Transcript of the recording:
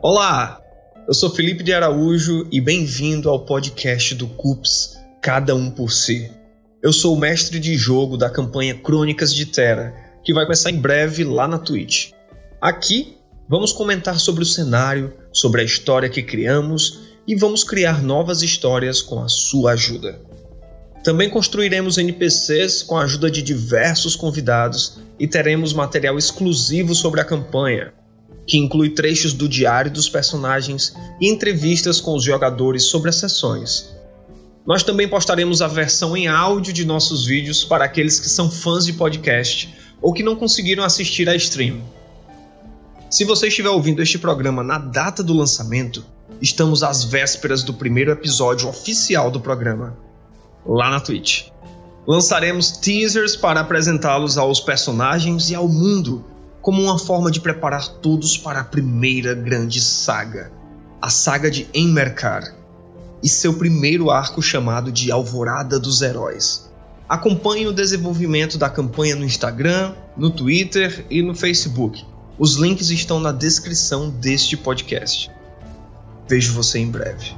Olá, eu sou Felipe de Araújo e bem-vindo ao podcast do CUPS Cada Um por Si. Eu sou o mestre de jogo da campanha Crônicas de Terra, que vai começar em breve lá na Twitch. Aqui vamos comentar sobre o cenário, sobre a história que criamos e vamos criar novas histórias com a sua ajuda. Também construiremos NPCs com a ajuda de diversos convidados e teremos material exclusivo sobre a campanha, que inclui trechos do diário dos personagens e entrevistas com os jogadores sobre as sessões. Nós também postaremos a versão em áudio de nossos vídeos para aqueles que são fãs de podcast ou que não conseguiram assistir a stream. Se você estiver ouvindo este programa na data do lançamento, estamos às vésperas do primeiro episódio oficial do programa, lá na Twitch. Lançaremos teasers para apresentá-los aos personagens e ao mundo como uma forma de preparar todos para a primeira grande saga, a saga de Enmerkar, e seu primeiro arco chamado de Alvorada dos Heróis. Acompanhe o desenvolvimento da campanha no Instagram, no Twitter e no Facebook. Os links estão na descrição deste podcast. Vejo você em breve.